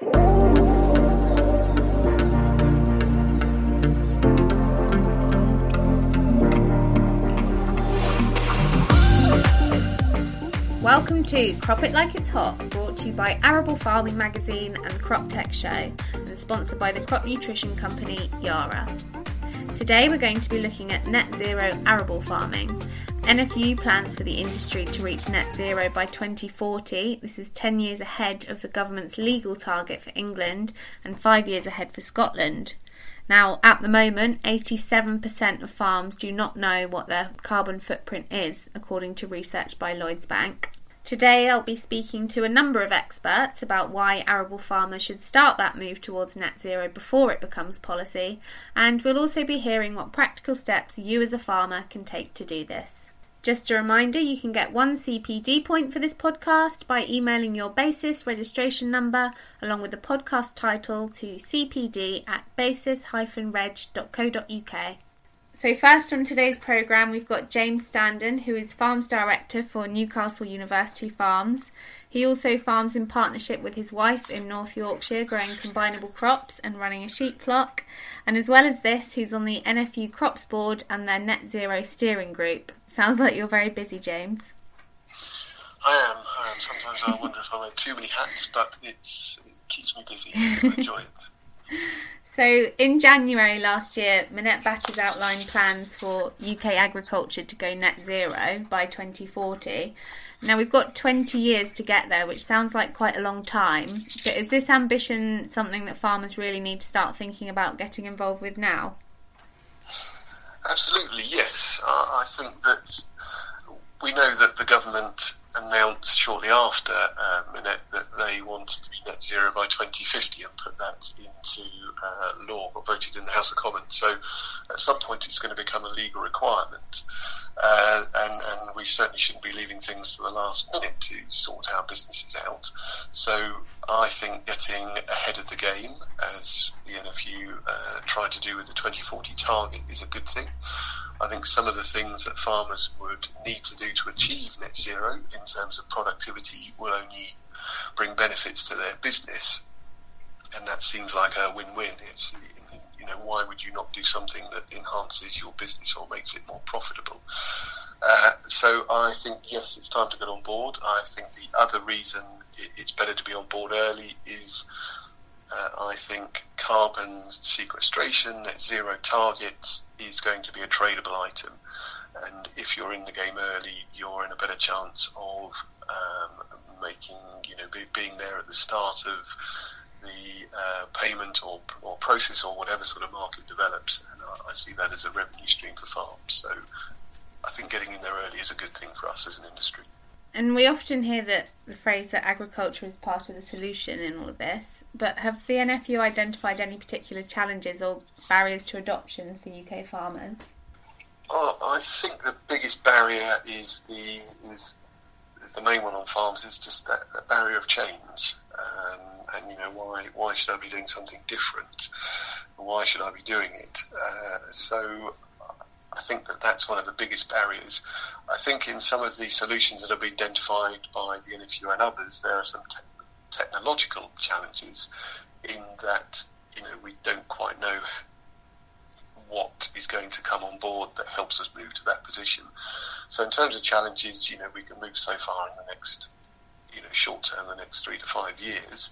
Welcome to Crop It Like It's Hot, brought to you by Arable Farming Magazine and Crop Tech Show, and sponsored by the crop nutrition company Yara. Today we're going to be looking at net zero arable farming. NFU plans for the industry to reach net zero by 2040. This is 10 years ahead of the government's legal target for England and 5 years ahead for Scotland. Now, at the moment, 87% of farms do not know what their carbon footprint is, according to research by Lloyds Bank. Today, I'll be speaking to a number of experts about why arable farmers should start that move towards net zero before it becomes policy, and we'll also be hearing what practical steps you as a farmer can take to do this. Just a reminder you can get one CPD point for this podcast by emailing your BASIS registration number along with the podcast title to cpd at basis-reg.co.uk. So, first on today's programme, we've got James Standen, who is Farms Director for Newcastle University Farms. He also farms in partnership with his wife in North Yorkshire, growing combinable crops and running a sheep flock. And as well as this, he's on the NFU Crops Board and their Net Zero Steering Group. Sounds like you're very busy, James. I am. I am. Sometimes I wonder if I wear too many hats, but it keeps me busy. I enjoy it. So, in January last year, Minette Batters outlined plans for UK agriculture to go net zero by 2040. Now, we've got 20 years to get there, which sounds like quite a long time. But is this ambition something that farmers really need to start thinking about getting involved with now? Absolutely, yes. I think that we know that the government announced shortly after uh, Minette that they wanted to be net zero by 2050 and put that into uh, law or voted in the House of Commons. So at some point it's going to become a legal requirement. Uh, and, and we certainly shouldn't be leaving things to the last minute to sort our businesses out. So I think getting ahead of the game, as the NFU uh, tried to do with the 2040 target, is a good thing. I think some of the things that farmers would need to do to achieve net zero in terms of productivity will only bring benefits to their business, and that seems like a win-win. It's you know why would you not do something that enhances your business or makes it more profitable? Uh, so I think yes, it's time to get on board. I think the other reason it's better to be on board early is uh, I think carbon sequestration, net zero targets is going to be a tradable item. And if you're in the game early, you're in a better chance of um, making, you know, be, being there at the start of the uh, payment or, or process or whatever sort of market develops. And I, I see that as a revenue stream for farms. So I think getting in there early is a good thing for us as an industry. And we often hear that the phrase that agriculture is part of the solution in all of this, but have the NFU identified any particular challenges or barriers to adoption for UK farmers? Oh, I think the biggest barrier is the is, is the main one on farms is just that, that barrier of change. Um, and you know why why should I be doing something different? Why should I be doing it? Uh, so I think that that's one of the biggest barriers. I think in some of the solutions that have been identified by the NFU and others, there are some te- technological challenges in that you know we don't quite know what is going to come on board that helps us move to that position. So in terms of challenges, you know we can move so far in the next you know short term, the next three to five years,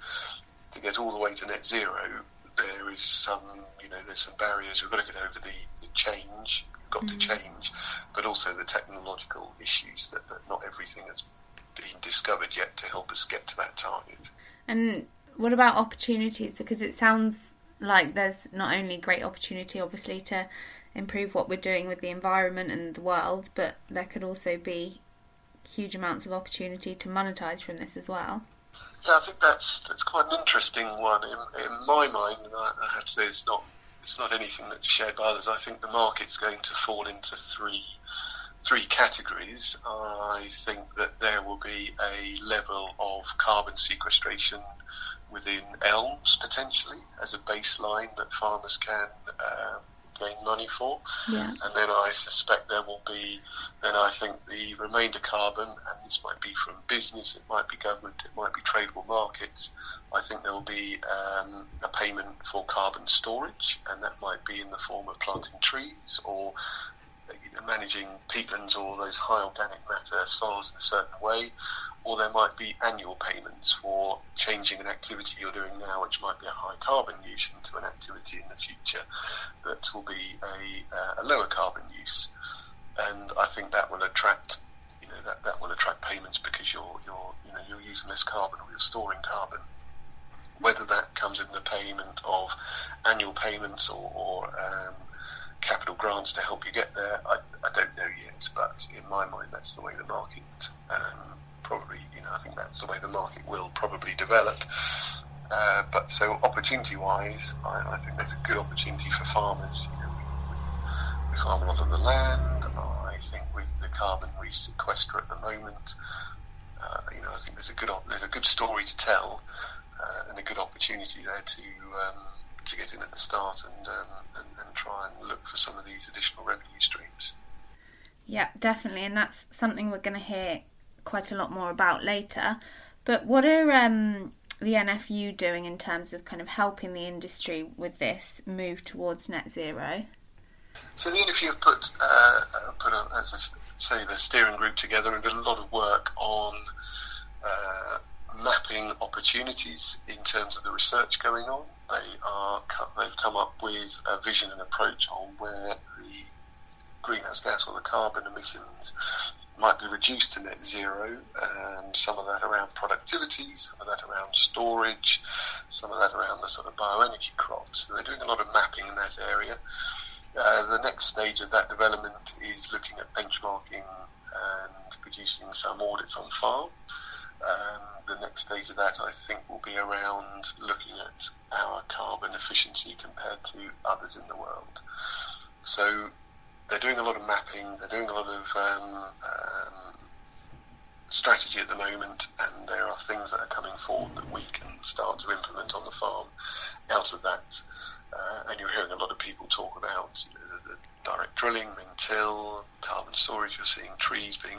to get all the way to net zero. There is some, you know, there's some barriers. We've got to get over the, the change got mm. to change, but also the technological issues that, that not everything has been discovered yet to help us get to that target. And what about opportunities? Because it sounds like there's not only great opportunity, obviously, to improve what we're doing with the environment and the world, but there could also be huge amounts of opportunity to monetize from this as well. Yeah, I think that's that's quite an interesting one. In, in my mind, and I, I have to say it's not it's not anything that's shared by others. I think the market's going to fall into three three categories. I think that there will be a level of carbon sequestration within ELMS potentially as a baseline that farmers can uh, gain money for. Yeah. And then I suspect there will be, then I think the remainder carbon, and this might be from business, it might be government, it might be tradable markets. I think there will be um, a payment for carbon storage, and that might be in the form of planting trees or managing peatlands or those high organic matter soils in a certain way, or there might be annual payments for changing an activity you're doing now, which might be a high carbon use, into an activity in the future that will be a, uh, a lower carbon use. And I think that will attract, you know, that, that will attract payments because you're you're you know you're using less carbon or you're storing carbon. Whether that comes in the payment of annual payments or, or um, capital grants to help you get there, I, I don't know yet. But in my mind, that's the way the market um, probably, you know, I think that's the way the market will probably develop. Uh, but so opportunity-wise, I, I, think there's a good opportunity for farmers. You know, we, we, farm a lot of the land. I think with the carbon we sequester at the moment, uh, you know, I think there's a good there's a good story to tell uh, and a good opportunity there to um, to get in at the start and, um, and, and try and look for some of these additional revenue streams. Yeah, definitely, and that's something we're going to hear quite a lot more about later. But what are um, the NFU doing in terms of kind of helping the industry with this move towards net zero? So the NFU have put uh, put a, as I say the steering group together and did a lot of work on uh, mapping opportunities in terms of the research going on. They are they've come up with a vision and approach on where the greenhouse gas or the carbon emissions might be reduced to net zero. Some of that around productivity, some of that around storage, some of that around the sort of bioenergy crops. So they're doing a lot of mapping in that area. Uh, the next stage of that development is looking at benchmarking and producing some audits on farm. Um, the next stage of that, I think, will be around looking at our carbon efficiency compared to others in the world. So they're doing a lot of mapping, they're doing a lot of um, um, strategy at the moment, and there are things that are coming forward that we can start to implement on the farm out of that. Uh, and you're hearing a lot of people talk about you know, the, direct drilling, min-till, carbon storage. You're seeing trees being,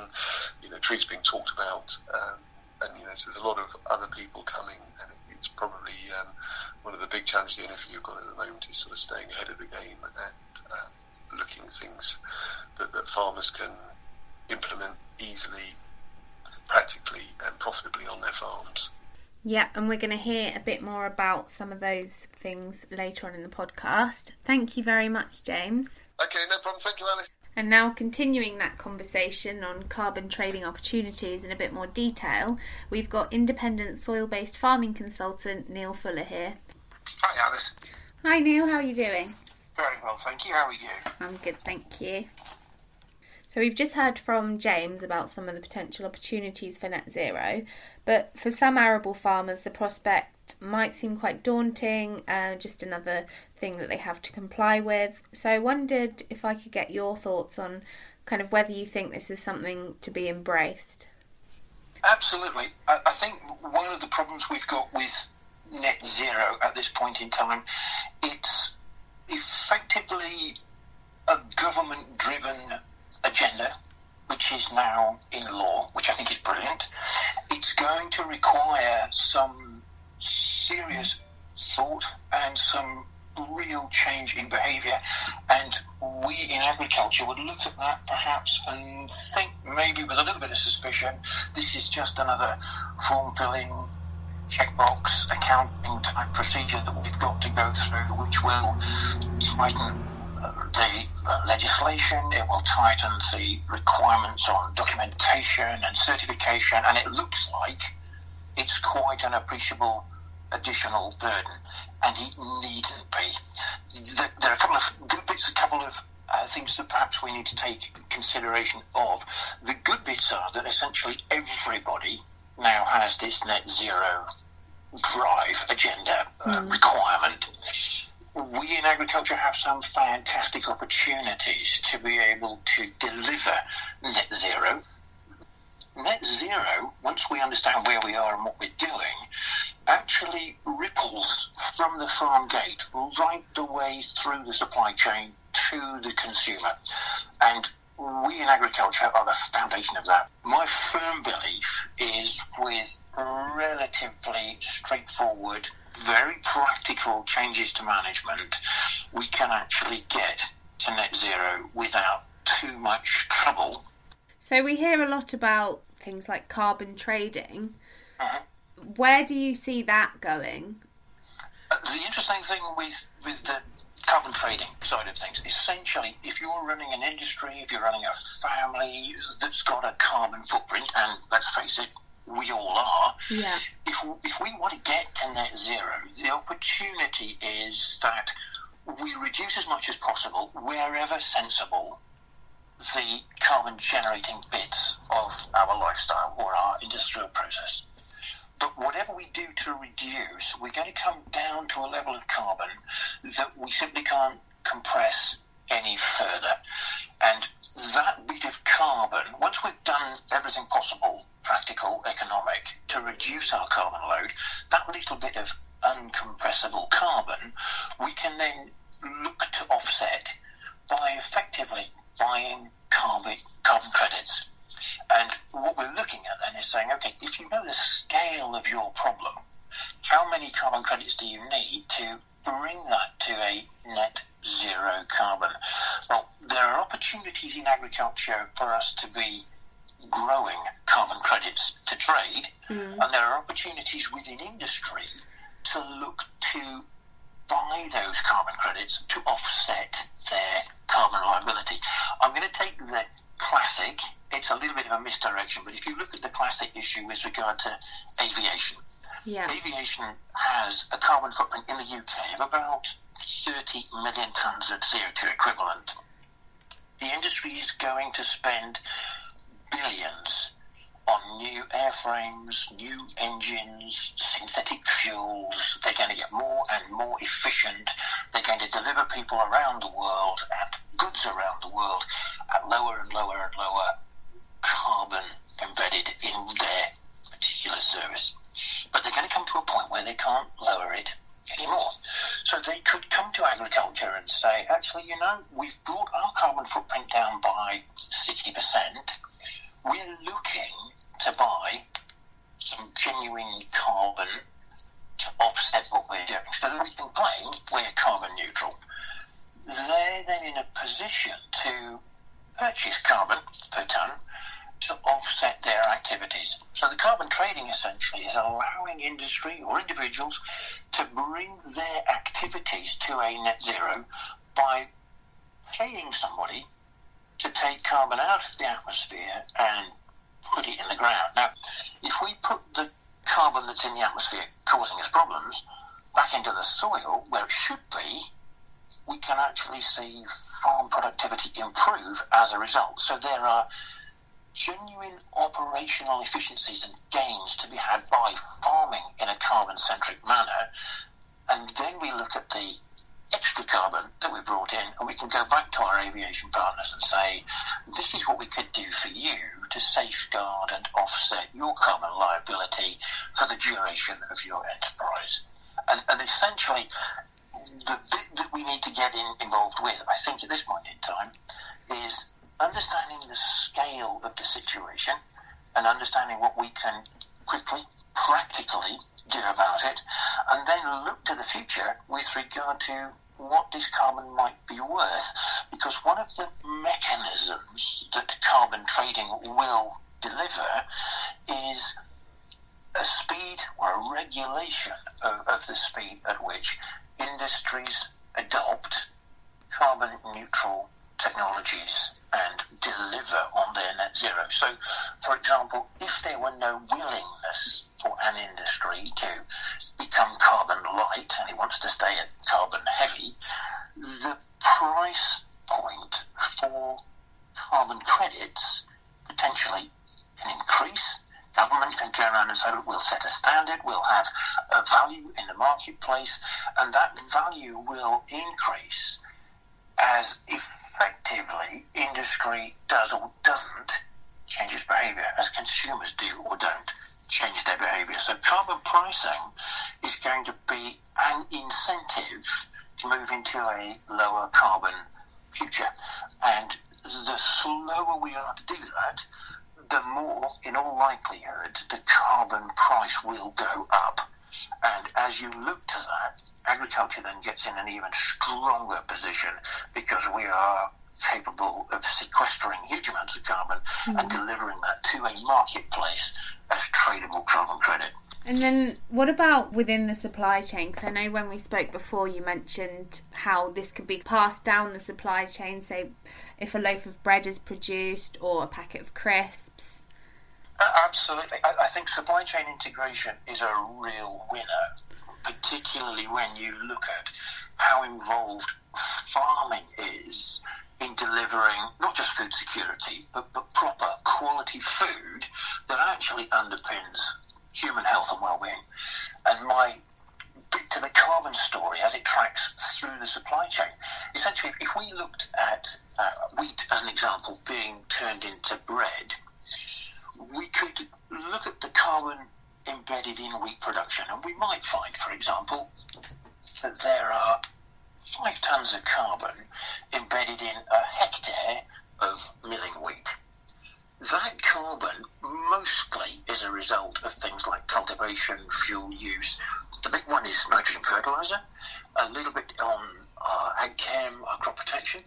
you know, trees being talked about. Um, and you know, so there's a lot of other people coming, and it's probably um, one of the big challenges the NFU have got at the moment is sort of staying ahead of the game and um, looking at things that, that farmers can implement easily, practically, and profitably on their farms. Yeah, and we're going to hear a bit more about some of those things later on in the podcast. Thank you very much, James. Okay, no problem. Thank you, Alice. And now, continuing that conversation on carbon trading opportunities in a bit more detail, we've got independent soil based farming consultant Neil Fuller here. Hi, Alice. Hi, Neil. How are you doing? Very well, thank you. How are you? I'm good, thank you. So, we've just heard from James about some of the potential opportunities for net zero, but for some arable farmers, the prospect might seem quite daunting, uh, just another thing that they have to comply with. So, I wondered if I could get your thoughts on kind of whether you think this is something to be embraced. Absolutely. I, I think one of the problems we've got with net zero at this point in time, it's effectively a government driven agenda which is now in law, which I think is brilliant. It's going to require some serious thought and some real change in behaviour. And we in agriculture would look at that perhaps and think maybe with a little bit of suspicion this is just another form filling checkbox accounting type procedure that we've got to go through, which will tighten the legislation, it will tighten the requirements on documentation and certification, and it looks like it's quite an appreciable additional burden, and it needn't be. There are a couple of good bits, a couple of uh, things that perhaps we need to take consideration of. The good bits are that essentially everybody now has this net zero drive agenda uh, mm. requirement. We in agriculture have some fantastic opportunities to be able to deliver net zero. Net zero, once we understand where we are and what we're doing, actually ripples from the farm gate right the way through the supply chain to the consumer. And we in agriculture are the foundation of that. My firm belief is with relatively straightforward, very practical changes to management, we can actually get to net zero without too much trouble. So we hear a lot about things like carbon trading. Uh-huh. Where do you see that going? The interesting thing with with the carbon trading side of things, essentially, if you're running an industry, if you're running a family that's got a carbon footprint, and let's face it, we all are. Yeah. If if we want to get to net zero, the opportunity is that we reduce as much as possible, wherever sensible, the carbon generating bits of our lifestyle or our industrial process. But whatever we do to reduce, we're going to come down to a level of carbon that we simply can't compress any further. And that bit of carbon, once we've done everything possible, practical, economic, to reduce our carbon load, that little bit of uncompressible carbon, we can then look to offset by effectively buying carbon, carbon credits. And what we're looking at then is saying, okay, if you know the scale of your problem, how many carbon credits do you need to bring that to a net zero carbon? Well, there are opportunities in agriculture for us to be growing carbon credits to trade, mm. and there are opportunities within industry to look to buy those carbon credits to offset their carbon liability. I'm going to take the classic, it's a little bit of a misdirection, but if you look at the classic issue with regard to aviation, yeah. aviation has a carbon footprint in the UK of about 30 million tonnes of CO2 equivalent. The industry is going to spend billions on new airframes, new engines, synthetic fuels. They're going to get more and more efficient. They're going to deliver people around the world and goods around the world at lower and lower and lower carbon embedded in their particular service. But they're going to come to a point where they can't lower it anymore. So they could come to agriculture and say, actually, you know, we've brought our carbon footprint down by 60%. We're looking to buy some genuine carbon to offset what we're doing. So that we can claim we're carbon neutral. They're then in a position to purchase carbon per tonne to offset their activities. So the carbon trading essentially is allowing industry or individuals to bring their activities to a net zero by paying somebody to take carbon out of the atmosphere and put it in the ground. Now, if we put the carbon that's in the atmosphere causing us problems back into the soil where it should be, we can actually see farm productivity improve as a result. So there are genuine operational efficiencies and gains to be had by farming in a carbon centric manner. And then we look at the extra carbon that we brought in, and we can go back to our aviation partners and say, this is what we could do for you to safeguard and offset your carbon liability for the duration of your enterprise. And, and essentially, the bit that we need to get in, involved with, I think, at this point in time, is understanding the scale of the situation and understanding what we can quickly, practically do about it, and then look to the future with regard to what this carbon might be worth. Because one of the mechanisms that carbon trading will deliver is a speed or a regulation of, of the speed at which industries adopt carbon neutral technologies and deliver on their net zero. So, for example, if there were no willingness for an industry to become carbon light and it wants to stay at carbon heavy, the price point for carbon credits potentially can increase. Government can turn around and say, we'll set a standard, we'll have a value in the marketplace, and that value will increase as effectively industry does or doesn't change its behaviour, as consumers do or don't change their behaviour. So carbon pricing is going to be an incentive to move into a lower carbon future. And the slower we are to do that, the more, in all likelihood, the carbon price will go up. And as you look to that, agriculture then gets in an even stronger position because we are capable of sequestering huge amounts of carbon mm-hmm. and delivering that to a marketplace as tradable carbon credit. And then, what about within the supply chain? Because I know when we spoke before, you mentioned how this could be passed down the supply chain. Say, if a loaf of bread is produced or a packet of crisps. Uh, absolutely. I, I think supply chain integration is a real winner, particularly when you look at how involved farming is in delivering not just food security, but, but proper quality food that actually underpins human health and well-being. And my bit to the carbon story as it tracks through the supply chain. Essentially, if, if we looked at uh, wheat as an example being turned into bread, we could look at the carbon embedded in wheat production, and we might find, for example, that there are five tons of carbon embedded in a hectare of milling wheat. That carbon mostly is a result of things like cultivation, fuel use. The big one is nitrogen fertilizer, a little bit on uh, ag chem, uh, crop protection,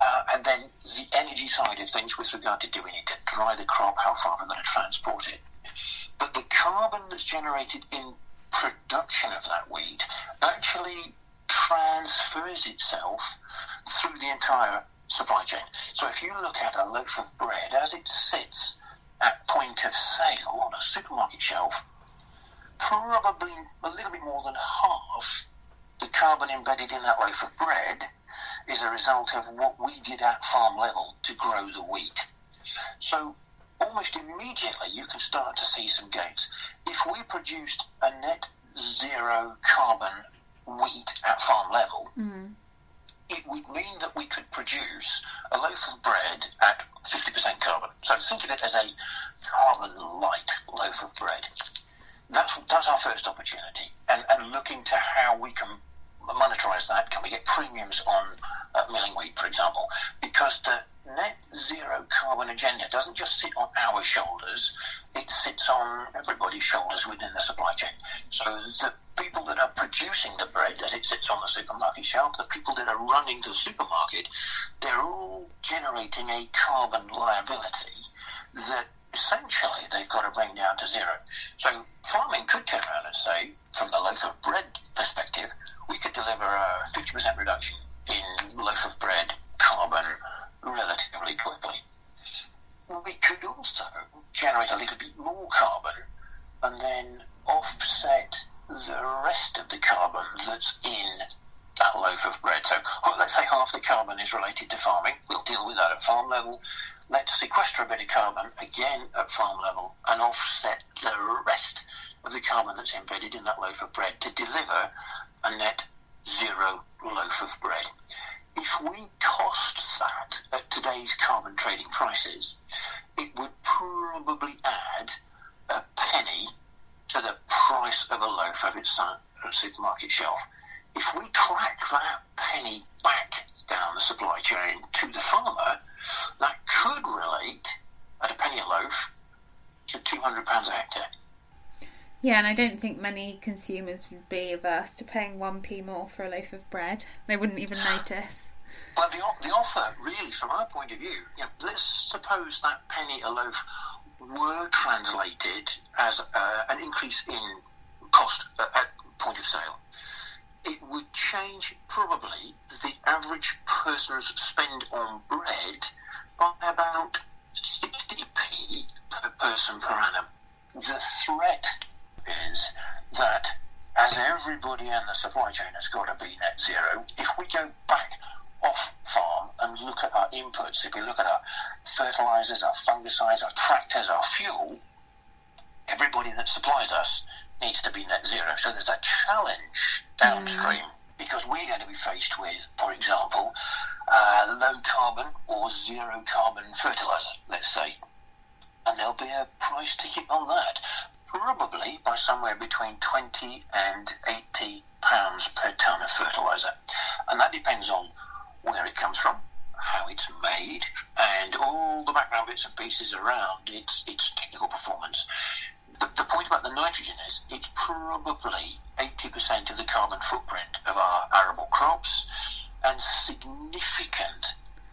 uh, and then the energy side of things with regard to doing it to dry the crop, how far we're going to transport it. But the carbon that's generated in production of that wheat actually transfers itself through the entire supply chain. So if you look at a loaf of bread as it sits at point of sale on a supermarket shelf, probably a little bit more than half the carbon embedded in that loaf of bread is a result of what we did at farm level to grow the wheat. So almost immediately you can start to see some gains. If we produced a net zero carbon wheat at farm level, mm. it would mean that we could produce a loaf of bread at 50% carbon. So think of it as a carbon light loaf of bread. That's, that's our first opportunity. And, and looking to how we can monetize that. Can we get premiums on uh, milling wheat, for example? Because the net zero carbon agenda doesn't just sit on our shoulders, it sits on everybody's shoulders within the supply chain. So the people that are producing the bread as it sits on the supermarket shelf, the people that are running the supermarket, they're all generating a carbon liability that essentially they've got to bring down to zero. So farming could turn around and say, from the loaf of bread perspective, we could deliver a 50% reduction in loaf of bread carbon relatively quickly. We could also generate a little bit more carbon and then offset the rest of the carbon that's in that loaf of bread. So let's say half the carbon is related to farming. We'll deal with that at farm level. Let's sequester a bit of carbon again at farm level and offset the rest of the carbon that's embedded in that loaf of bread to deliver a net zero loaf of bread. If we cost that at today's carbon trading prices, it would probably add a penny to the price of a loaf of its uh, supermarket shelf. If we track that penny back down the supply chain to the farmer, that could relate at a penny a loaf to £200 a hectare. Yeah, and I don't think many consumers would be averse to paying 1p more for a loaf of bread. They wouldn't even notice. Well, the, the offer, really, from our point of view, you know, let's suppose that penny a loaf were translated as uh, an increase in cost at point of sale, it would change probably the average person's spend on bread by about 60p per person per annum. The threat is that as everybody in the supply chain has got to be net zero, if we go back off farm and look at our inputs, if we look at our fertilizers, our fungicides, our tractors, our fuel, everybody that supplies us needs to be net zero. So there's a challenge downstream because we're going to be faced with, for example, uh, low carbon or zero carbon fertilizer, let's say. And there'll be a price ticket on that. probably by somewhere between 20 and 80 pounds per tonne of fertiliser. And that depends on where it comes from, how it's made, and all the background bits and pieces around its, its technical performance. The, the point about the nitrogen is it's probably 80% of the carbon footprint of our arable crops, and significant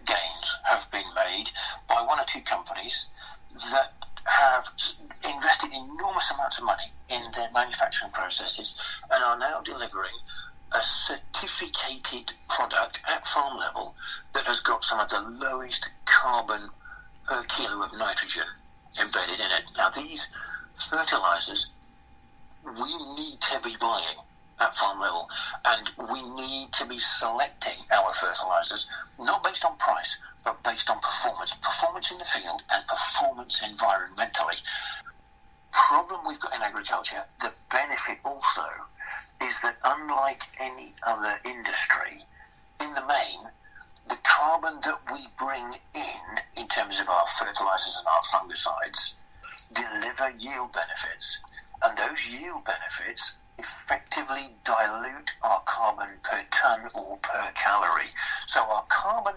gains have been made by one or two companies that have invested enormous amounts of money in their manufacturing processes and are now delivering a certificated product at farm level that has got some of the lowest carbon per kilo of nitrogen embedded in it. Now, these fertilizers we need to be buying at farm level and we need to be selecting our fertilizers not based on price but based on performance performance in the field and performance environmentally. Problem we've got in agriculture the benefit also is that unlike any other industry in the main the carbon that we bring in in terms of our fertilizers and our fungicides deliver yield benefits and those yield benefits effectively dilute our carbon per ton or per calorie. So our carbon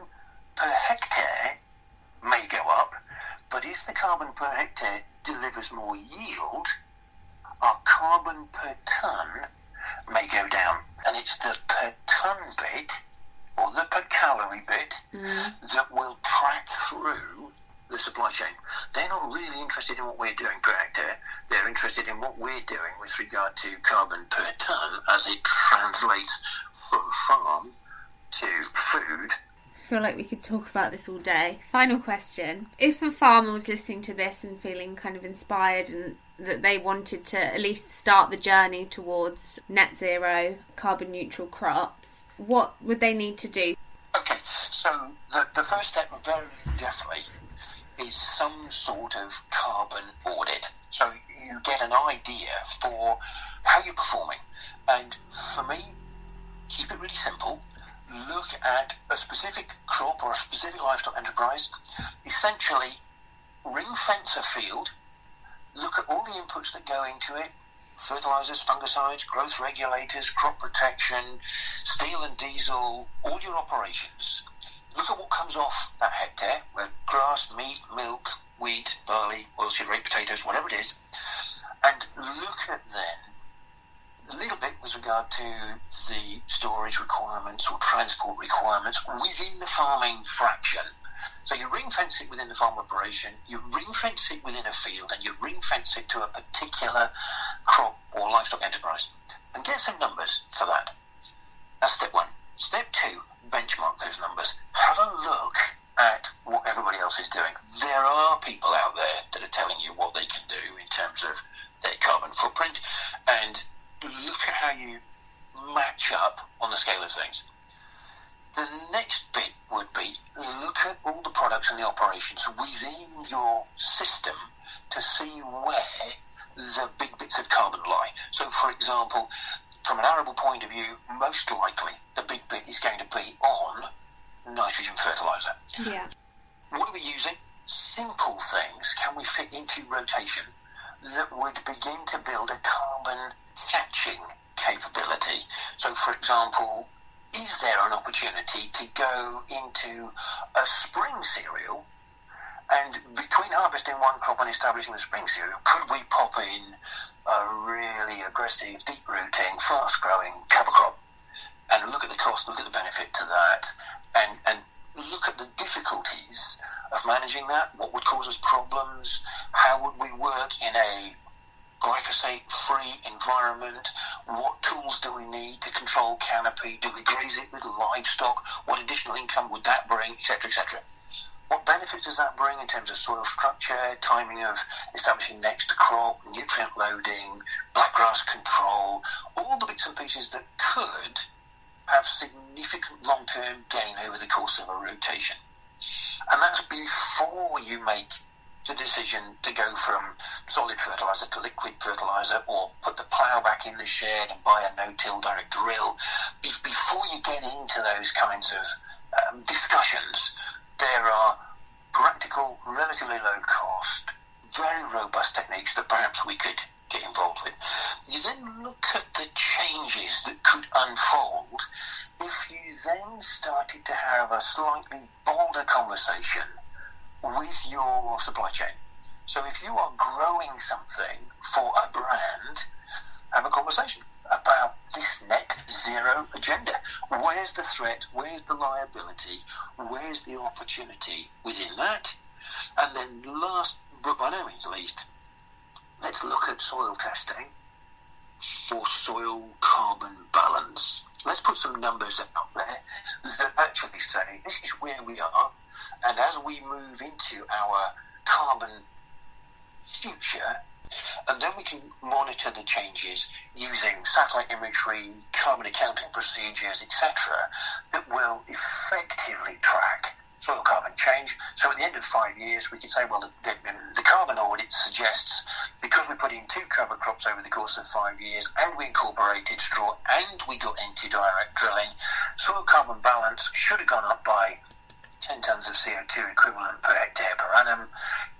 per hectare may go up, but if the carbon per hectare delivers more yield, our carbon per ton may go down. And it's the per ton bit or the per calorie bit mm. that will track through the supply chain. They're not really interested in what we're doing per hectare. They're interested in what we're doing with regard to carbon per tonne as it translates from farm to food. I feel like we could talk about this all day. Final question. If a farmer was listening to this and feeling kind of inspired and that they wanted to at least start the journey towards net zero, carbon neutral crops, what would they need to do? Okay, so the, the first step, very definitely, is some sort of carbon audit. So you get an idea for how you're performing. And for me, keep it really simple. Look at a specific crop or a specific livestock enterprise. Essentially, ring fence a field. Look at all the inputs that go into it fertilizers, fungicides, growth regulators, crop protection, steel and diesel, all your operations look at what comes off that hectare, where grass, meat, milk, wheat, barley, oilseed rape potatoes, whatever it is, and look at then a little bit with regard to the storage requirements or transport requirements within the farming fraction. So you ring fence it within the farm operation, you ring fence it within a field, and you ring fence it to a particular crop or livestock enterprise. And get some numbers for that. That's step one. Step two, benchmark those numbers. Have a look at what everybody else is doing. There are people out there that are telling you what they can do in terms of their carbon footprint, and look at how you match up on the scale of things. The next bit would be look at all the products and the operations within your system to see where the big bits of carbon lie. So, for example, from an arable point of view, most likely the big bit is going to be on nitrogen fertilizer. Yeah. What are we using? Simple things can we fit into rotation that would begin to build a carbon catching capability? So, for example, is there an opportunity to go into a spring cereal and between harvesting one crop and establishing the spring cereal, could we pop in a really aggressive, deep rooting, fast growing cover crop and look at the cost, look at the benefit to that, and, and look at the difficulties of managing that? What would cause us problems? How would we work in a glyphosate free environment? What tools do we need to control canopy? Do we graze it with livestock? What additional income would that bring, etc., etc.? What benefits does that bring in terms of soil structure, timing of establishing next crop, nutrient loading, blackgrass control, all the bits and pieces that could have significant long-term gain over the course of a rotation. And that's before you make the decision to go from solid fertilizer to liquid fertilizer or put the plough back in the shed and buy a no-till direct drill. Before you get into those kinds of um, discussions, there are practical, relatively low cost, very robust techniques that perhaps we could get involved with. You then look at the changes that could unfold if you then started to have a slightly bolder conversation with your supply chain. So if you are growing something for a brand, have a conversation about this net zero agenda. Where's the threat? Where's the liability? Where's the opportunity within that? And then last but by no means least, let's look at soil testing for soil carbon balance. Let's put some numbers out there that actually say this is where we are, and as we move into our carbon future, and then we can monitor the changes using satellite imagery, carbon accounting procedures, etc., that will effectively track soil carbon change. So at the end of five years, we can say, well, the, the, carbon audit suggests because we put in two cover crops over the course of five years and we incorporated straw and we got into direct drilling, soil carbon balance should have gone up by 10 tonnes of CO2 equivalent per hectare per annum.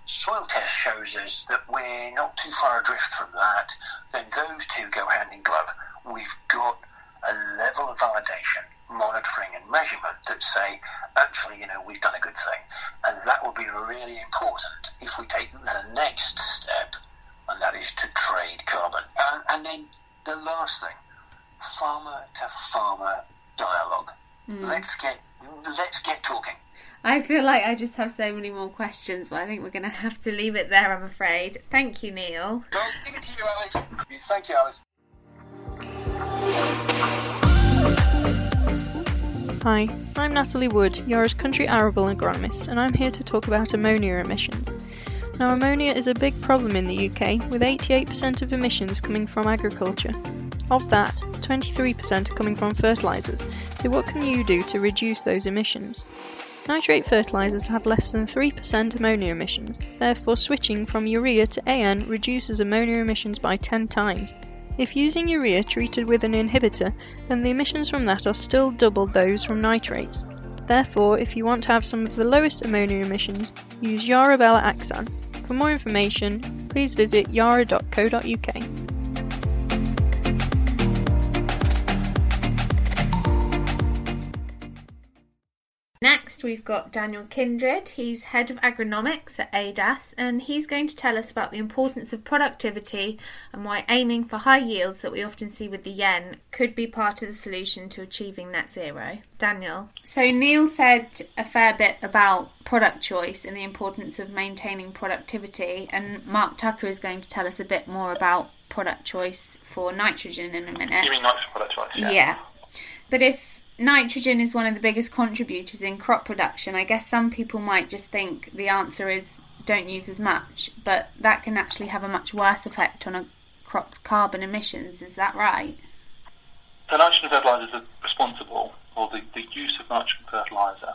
Soil test shows us that we're not too far adrift from that. Then those two go hand in glove. We've got a level of validation monitoring and measurement that say, actually, you know, we've done a good thing. And that will be really important if we take the next step, and that is to trade carbon. And, and then the last thing, farmer to farmer dialogue. Mm. Let's get let's get talking. I feel like I just have so many more questions, but I think we're going to have to leave it there, I'm afraid. Thank you, Neil. Well, give it to you, Alice. Thank you, Alice. Hi, I'm Natalie Wood, Yara's country arable agronomist, and I'm here to talk about ammonia emissions. Now, ammonia is a big problem in the UK, with 88% of emissions coming from agriculture. Of that, 23% are coming from fertilisers, so what can you do to reduce those emissions? Nitrate fertilisers have less than 3% ammonia emissions, therefore switching from urea to AN reduces ammonia emissions by 10 times. If using urea treated with an inhibitor, then the emissions from that are still double those from nitrates. Therefore, if you want to have some of the lowest ammonia emissions, use YaraBela Axan. For more information, please visit yara.co.uk. we've got Daniel Kindred. He's head of agronomics at ADAS, and he's going to tell us about the importance of productivity and why aiming for high yields that we often see with the YEN could be part of the solution to achieving net zero. Daniel. So, Neil said a fair bit about product choice and the importance of maintaining productivity, and Mark Tucker is going to tell us a bit more about product choice for nitrogen in a minute. You mean nitrogen product choice? Yeah. yeah. But if nitrogen is one of the biggest contributors in crop production. I guess some people might just think the answer is don't use as much, but that can actually have a much worse effect on a crop's carbon emissions. Is that right? So nitrogen fertilizers are responsible for the, the use of nitrogen fertilizer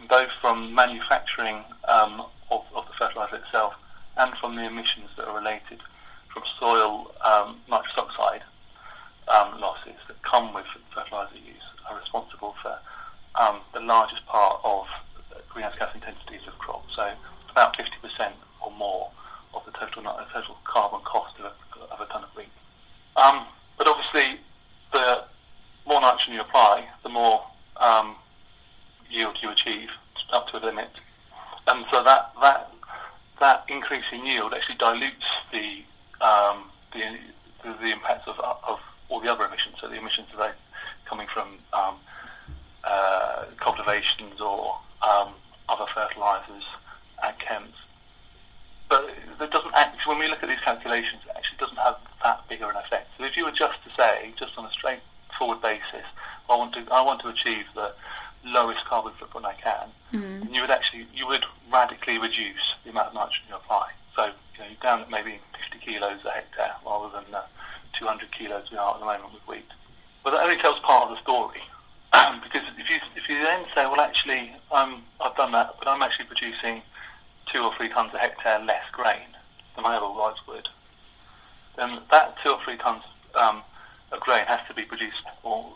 in both from manufacturing um, of, of, the fertilizer itself and from the emissions that are related from soil um, nitrous oxide um, losses that come with fertilizer use are responsible for um, the largest part of greenhouse gas intensities of crops. So about 50% or more of the total total carbon cost of a, of a ton of wheat. Um, but obviously, the more nitrogen you apply, the more um, yield you achieve up to a limit. And so that that that increase in yield actually dilutes the um, the, the, the impacts of, of all the other emissions. So the emissions that are coming from um, uh, cultivations or um, other fertilizers and chems. But it doesn't actually, when we look at these calculations, it actually doesn't have that bigger an effect. So if you were just to say, just on a straightforward basis, I want to, I want to achieve the lowest carbon footprint I can, mm. you would actually, you would radically reduce the amount of nitrogen you apply. So, you know, you're down at maybe 50 kilos a hectare rather than the 200 kilos we are at the moment with wheat. But that only tells part of the story. Because if you if you then say, well, actually, um, I've done that, but I'm actually producing two or three tons a hectare less grain than I otherwise would, then that two or three tons um, of grain has to be produced, or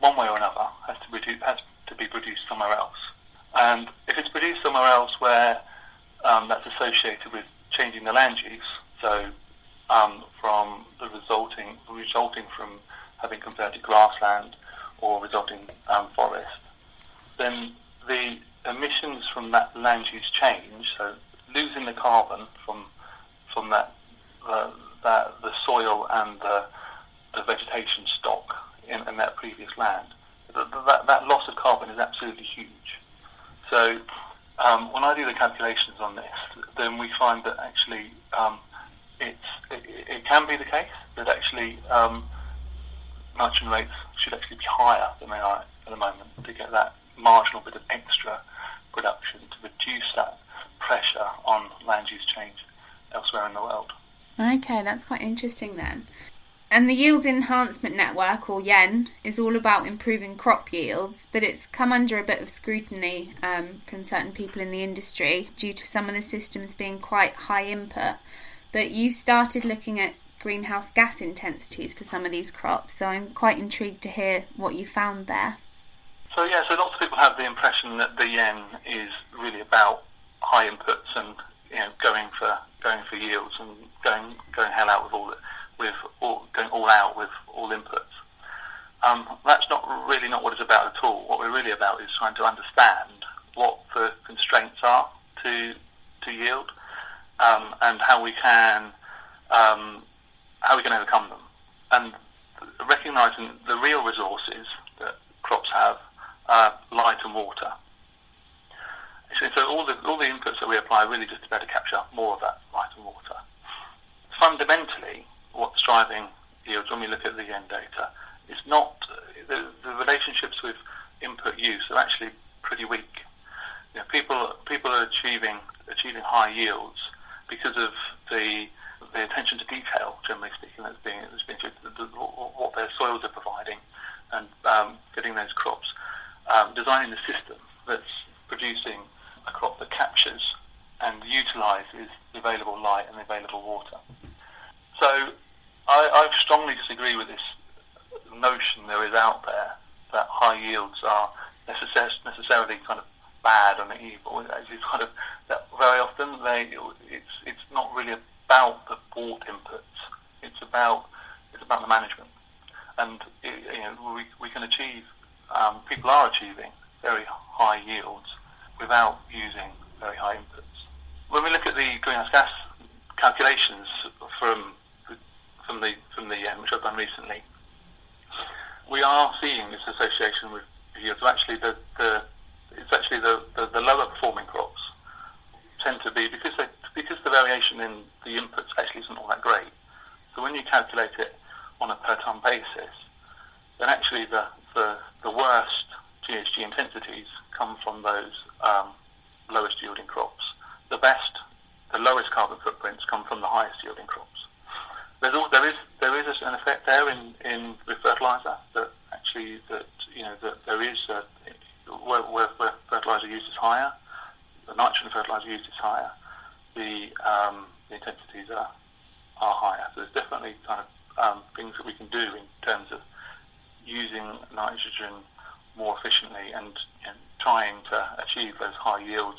one way or another, has to, produce, has to be produced somewhere else. And if it's produced somewhere else where um, that's associated with changing the land use, so um, from the resulting resulting from having converted grassland or resulting um, forest, then the emissions from that land use change, so losing the carbon from from that uh, that the soil and the, the vegetation stock in, in that previous land, that, that loss of carbon is absolutely huge. So um, when I do the calculations on this, then we find that actually um, it, it, can be the case that actually um, nitrogen rates should actually be higher than they are at the moment to get that marginal bit of extra production to reduce that pressure on land use change elsewhere in the world. Okay, that's quite interesting then. And the Yield Enhancement Network, or YEN, is all about improving crop yields, but it's come under a bit of scrutiny um, from certain people in the industry due to some of the systems being quite high input. But you started looking at greenhouse gas intensities for some of these crops, so I'm quite intrigued to hear what you found there. So, yeah, so lots of people have the impression that the YEN is really about high inputs and you know going for going for yields and going going hell out with all with all, going all out with all inputs. Um, that's not really not what it's about at all. What we're really about is trying to understand what the constraints are to to yield um, and how we can um, how are we can overcome them, and recognizing the real resources that crops have are light and water. So, all the all the inputs that we apply really just about to better capture more of that light and water. Fundamentally, what's driving yields when we look at the YEN data is not the, the relationships with input use are actually pretty weak. You know, people people are achieving achieving high yields because of the the attention to detail, generally speaking, that's being that's being the, the, what their soils are providing, and um, getting those crops, um, designing the system that's producing a crop that captures and utilises the available light and the available water. So I, I strongly disagree with this notion there is out there that high yields are necessar- necessarily kind of bad and evil. It's kind of that very often they it's it's not really about the bought inputs. It's about it's about the management, and it, you know we we can achieve um, people are achieving very high yields without using very high inputs. When we look at the greenhouse gas calculations from from the from the um, which I've done recently, we are seeing this association with yields. Actually, the, the it's actually the, the, the, lower performing crops tend to be because they, because the variation in the inputs actually isn't all that great. So when you calculate it on a per ton basis, then actually the, the, the worst GHG intensities come from those um, lowest yielding crops. The best, the lowest carbon footprints come from the highest yielding crops there's all, there is there is an effect there in, in with fertilizer that actually that you know that there is a, where, where, where fertilizer use is higher, the nitrogen fertilizer use is higher, the um, the intensities are are higher. So there's definitely kind of um, things that we can do in terms of using nitrogen more efficiently and, and trying to achieve those high yields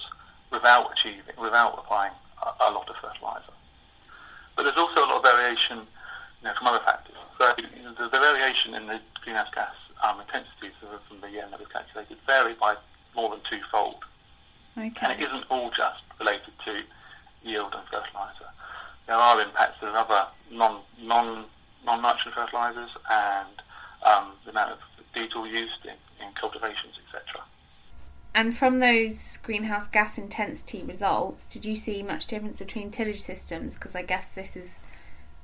without achieving without applying a, a lot of fertilizer. But there's also a lot of variation you know, from other factors. So you know, the, the, variation in the greenhouse gas um, intensities from the year that was calculated vary by more than twofold. Okay. And it isn't all just related to yield and fertiliser. There are impacts of other non non non nitrogen fertilisers and um, the amount of diesel used in, in cultivations, etc. And from those greenhouse gas intensity results, did you see much difference between tillage systems? Because I guess this is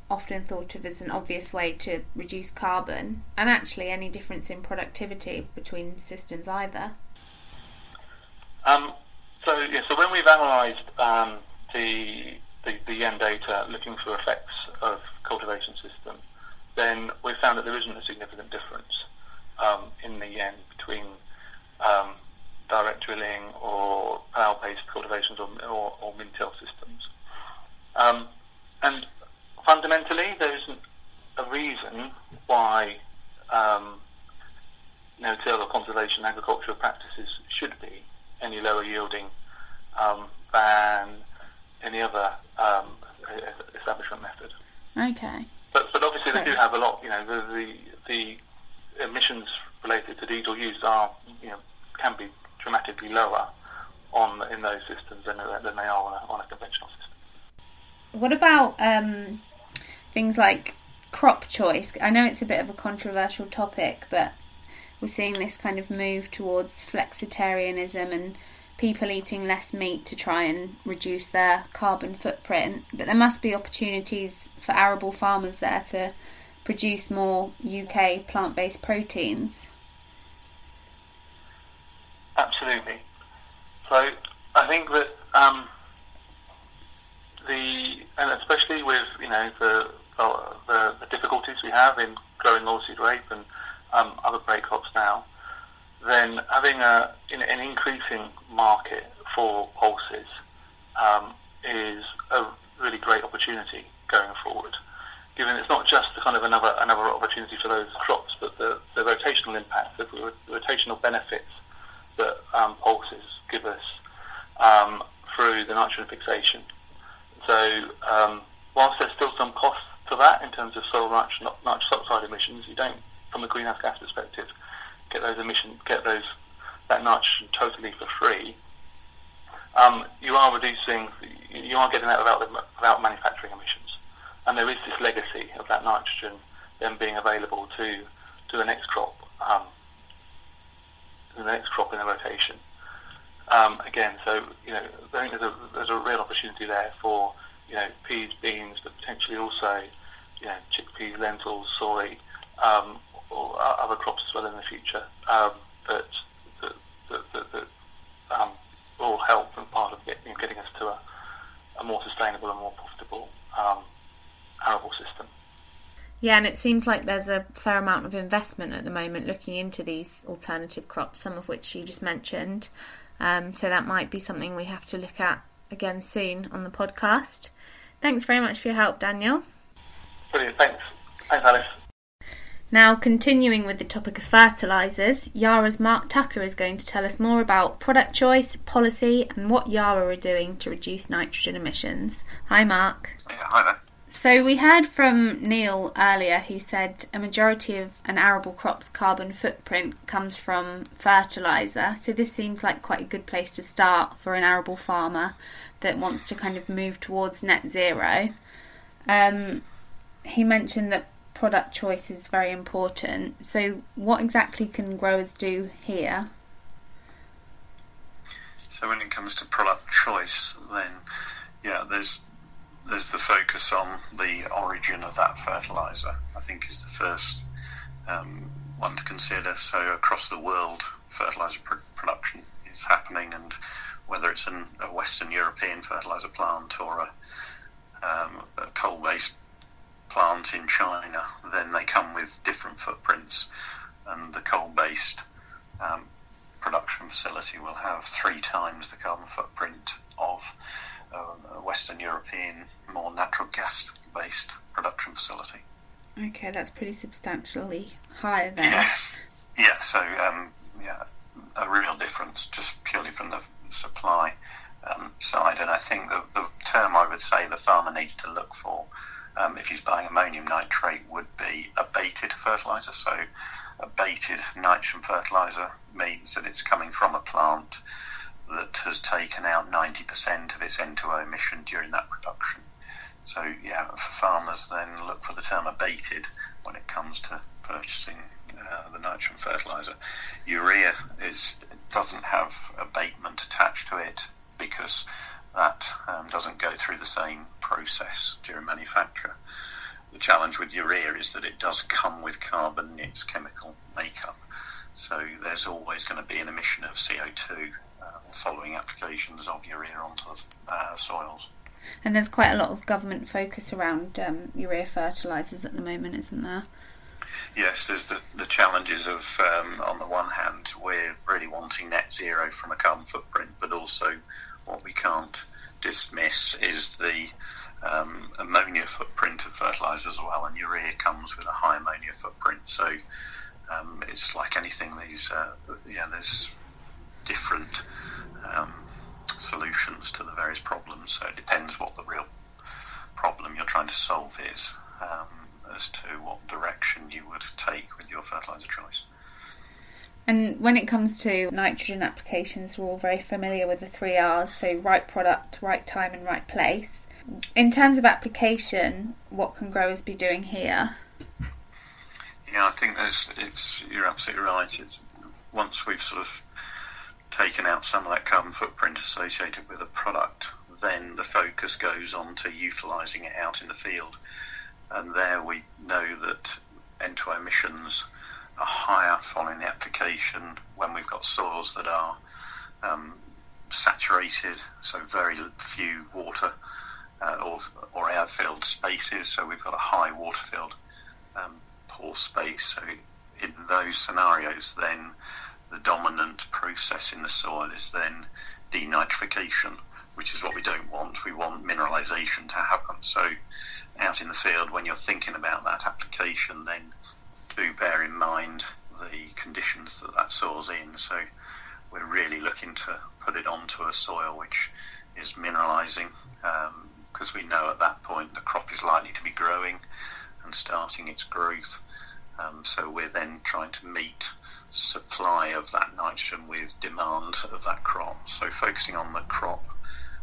often thought of as an obvious way to reduce carbon, and actually any difference in productivity between systems either. Um, so yeah, so when we've analysed um, the, the the YEN data looking for effects of cultivation system, then we found that there isn't a significant difference um, in the YEN between um, direct drilling or plough-based cultivations or, or, or min-till systems. Um, and fundamentally, there isn't a reason why um, no-till or conservation agricultural practices should be any lower yielding um, than any other um, establishment method. Okay. But, but obviously Sorry. they do have a lot. You know, the, the the emissions related to diesel use are you know can be dramatically lower on in those systems than, than they are on a, on a conventional system. What about um, things like crop choice? I know it's a bit of a controversial topic, but we're seeing this kind of move towards flexitarianism and people eating less meat to try and reduce their carbon footprint. But there must be opportunities for arable farmers there to produce more UK plant based proteins. Absolutely. So I think that um, the and especially with you know the the, the difficulties we have in growing oilseed rape and um, other break crops now, then having a an increasing market for pulses um, is a really great opportunity going forward. Given it's not just the kind of another another opportunity for those crops, but the, the rotational impact, the rotational benefits that um, pulses give us um, through the nitrogen fixation. So um, whilst there's still some cost to that in terms of soil nitrogen, nitrous oxide emissions, you don't, from a greenhouse gas perspective, get those emissions, get those that nitrogen totally for free. Um, you are reducing, you are getting that without, without manufacturing emissions, and there is this legacy of that nitrogen then being available to to the next crop, um, the next crop in the rotation. Um, again, so you know, I think there's a there's a real opportunity there for you know peas, beans, but potentially also you know chickpeas, lentils, soy, um, or other crops as well in the future um, that that that, that, that um, will help and part of getting, getting us to a, a more sustainable and more profitable um, arable system. Yeah, and it seems like there's a fair amount of investment at the moment looking into these alternative crops, some of which you just mentioned. Um, so that might be something we have to look at again soon on the podcast. Thanks very much for your help, Daniel. Brilliant, thanks. Thanks, Alice. Now, continuing with the topic of fertilisers, Yara's Mark Tucker is going to tell us more about product choice, policy, and what Yara are doing to reduce nitrogen emissions. Hi, Mark. Yeah, hi there. So, we heard from Neil earlier who said a majority of an arable crop's carbon footprint comes from fertiliser. So, this seems like quite a good place to start for an arable farmer that wants to kind of move towards net zero. Um, he mentioned that product choice is very important. So, what exactly can growers do here? So, when it comes to product choice, then yeah, there's there's the focus on the origin of that fertilizer. I think is the first um, one to consider. So, across the world, fertilizer pr- production is happening, and whether it's an, a Western European fertilizer plant or a, um, a coal-based plant in China, then they come with different footprints, and the coal-based um, production facility will have three times the carbon footprint of uh, a Western European, more natural gas-based production facility. Okay, that's pretty substantially higher then. Yeah, yeah. So um, yeah, a real difference just purely from the supply um, side, and I think the, the term I would say the farmer needs to look for um, if he's buying ammonium nitrate would be abated fertilizer. So, abated nitrogen fertilizer means that it's coming from a plant that has taken out 90% of its N2O emission during that production. So, yeah, for farmers, then look for the term abated when it comes to purchasing uh, the nitrogen fertilizer. Urea is doesn't have abatement attached to it because that um, doesn't go through the same process during manufacture. The challenge with urea is that it does come with carbon in its chemical makeup, so there's always going to be an emission of CO2 uh, following applications of urea onto the uh, soils. And there's quite a lot of government focus around um, urea fertilisers at the moment, isn't there? Yes, there's the, the challenges of, um, on the one hand, we're really wanting net zero from a carbon footprint, but also what we can't dismiss is the um, ammonia footprint of fertilizer as well, and urea comes with a high ammonia footprint. So um, it's like anything; these, uh, yeah, there's different um, solutions to the various problems. So it depends what the real problem you're trying to solve is. um, as to what direction you would take with your fertiliser choice. And when it comes to nitrogen applications, we're all very familiar with the three R's so right product, right time, and right place. In terms of application, what can growers be doing here? Yeah, I think there's, it's, you're absolutely right. It's, once we've sort of taken out some of that carbon footprint associated with a product, then the focus goes on to utilising it out in the field. And there we know that N2O emissions are higher following the application when we've got soils that are um, saturated, so very few water uh, or, or air-filled spaces. So we've got a high water-filled um, pore space. So in those scenarios, then the dominant process in the soil is then denitrification, which is what we don't want. We want mineralisation to happen. So out in the field, when you're thinking about that application, then do bear in mind the conditions that that soil's in. So we're really looking to put it onto a soil which is mineralising because um, we know at that point the crop is likely to be growing and starting its growth. Um, so we're then trying to meet supply of that nitrogen with demand of that crop. So focusing on the crop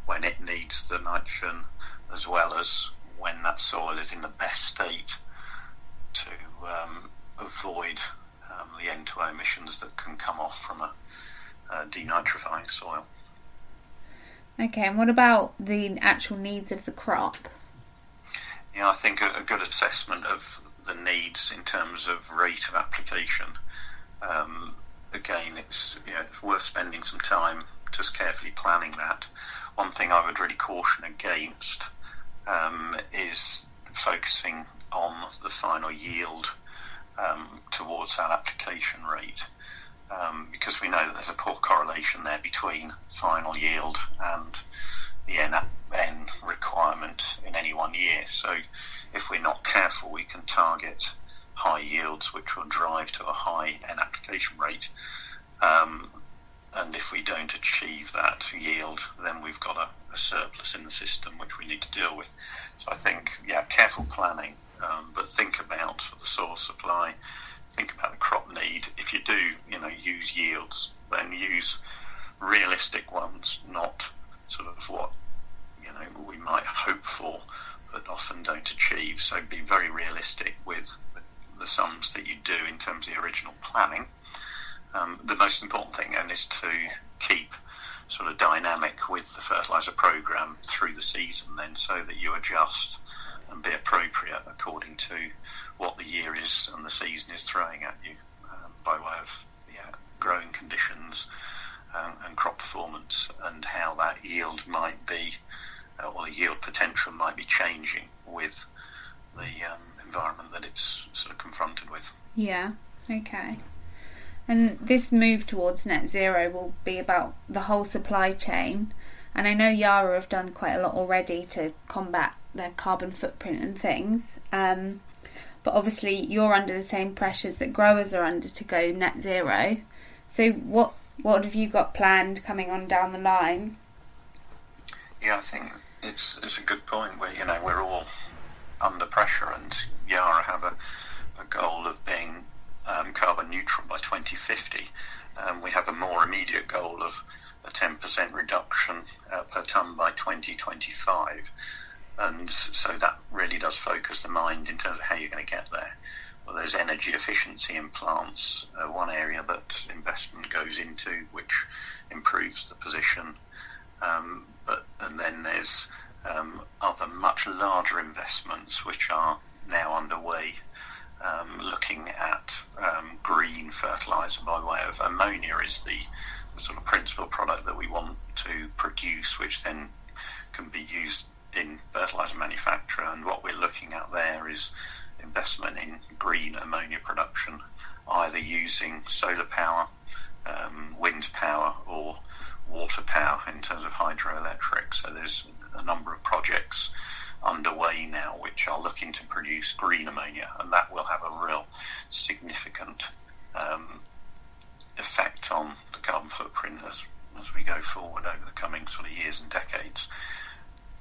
when it needs the nitrogen as well as when that soil is in the best state avoid um, the N2O emissions that can come off from a, a denitrifying soil. Okay, and what about the actual needs of the crop? Yeah, I think a, a good assessment of the needs in terms of rate of application. Um, again, it's you know, worth spending some time just carefully planning that. One thing I would really caution against um, is focusing on the final yield um, towards that application rate um, because we know that there's a poor correlation there between final yield and the N, requirement in any one year. So if we're not careful, we can target high yields, which will drive to a high N application rate. Um, and if we don't achieve that yield, then we've got a, a, surplus in the system which we need to deal with. So I think, yeah, careful planning um, but think about the soil supply, think about the crop need. If you do, you know, use yields, then use realistic ones, not sort of what you know we might hope for, but often don't achieve. So be very realistic with the, the sums that you do in terms of the original planning. Um, the most important thing, then, is to keep sort of dynamic with the fertilizer program through the season, then, so that you adjust and be appropriate according to what the year is and the season is throwing at you um, by way of yeah, growing conditions um, and crop performance and how that yield might be uh, or the yield potential might be changing with the um, environment that it's sort of confronted with. Yeah, okay. And this move towards net zero will be about the whole supply chain. And I know Yara have done quite a lot already to combat their carbon footprint and things. Um, but obviously, you're under the same pressures that growers are under to go net zero. So, what what have you got planned coming on down the line? Yeah, I think it's it's a good point. Where you know we're all under pressure, and Yara have a, a goal of being um, carbon neutral by 2050. Um, we have a more immediate goal of a 10% reduction uh, per tonne by 2025 and so that really does focus the mind in terms of how you're going to get there. Well, there's energy efficiency in plants, uh, one area that investment goes into, which improves the position. Um, but and then there's um, other much larger investments which are now underway, um, looking at um, green fertilizer by way of ammonia is the, the sort of principal product that we want to produce, which then can be used in fertilizer manufacture, and what we're looking at there is investment in green ammonia production, either using solar power, um, wind power, or water power in terms of hydroelectric. So there's a number of projects underway now which are looking to produce green ammonia, and that will have a real significant um, effect on the carbon footprint as, as we go forward over the coming sort of years and decades.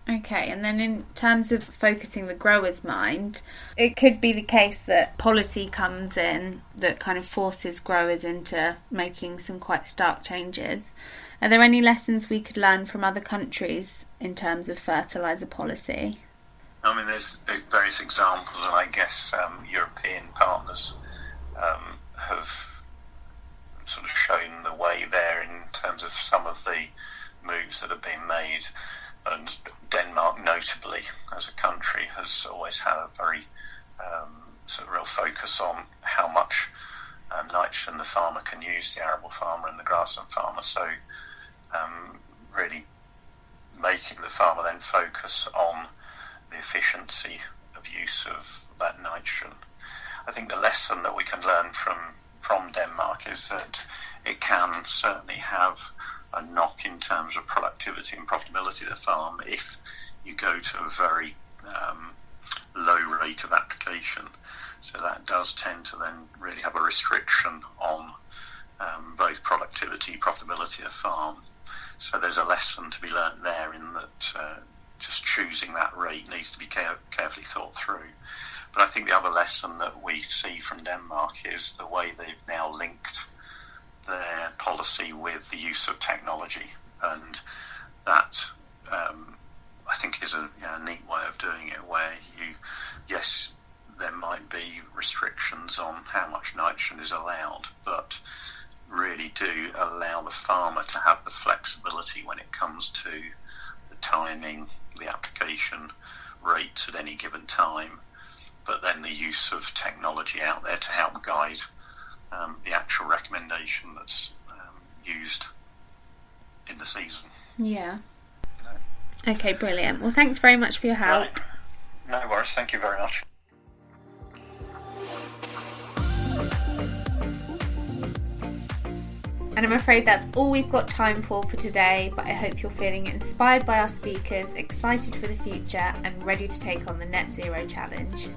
Okay, and then in terms of focusing the grower's mind, it could be the case that policy comes in that kind of forces growers into making some quite stark changes. Are there any lessons we could learn from other countries in terms of fertiliser policy? I mean, there's various examples, and I guess um, European partners um, have sort of shown the way there in terms of some of the moves that have been made. And Denmark, notably, as a country, has always had a very um, sort of real focus on how much um, nitrogen the farmer can use, the arable farmer and the grassland farmer. So, um, really making the farmer then focus on the efficiency of use of that nitrogen. I think the lesson that we can learn from from Denmark is that it can certainly have a knock in terms of productivity and profitability of the farm if you go to a very um, low rate of application. So that does tend to then really have a restriction on um, both productivity, profitability of farm. So there's a lesson to be learnt there in that uh, just choosing that rate needs to be care- carefully thought through. But I think the other lesson that we see from Denmark is the way they've now linked their policy with the use of technology, and that um, I think is a you know, neat way of doing it. Where you, yes, there might be restrictions on how much nitrogen is allowed, but really do allow the farmer to have the flexibility when it comes to the timing, the application rates at any given time, but then the use of technology out there to help guide um, the actual recommendation that's um, used in the season. Yeah. Okay, brilliant. Well, thanks very much for your help. Right. No worries. Thank you very much. And I'm afraid that's all we've got time for for today, but I hope you're feeling inspired by our speakers, excited for the future, and ready to take on the Net Zero Challenge.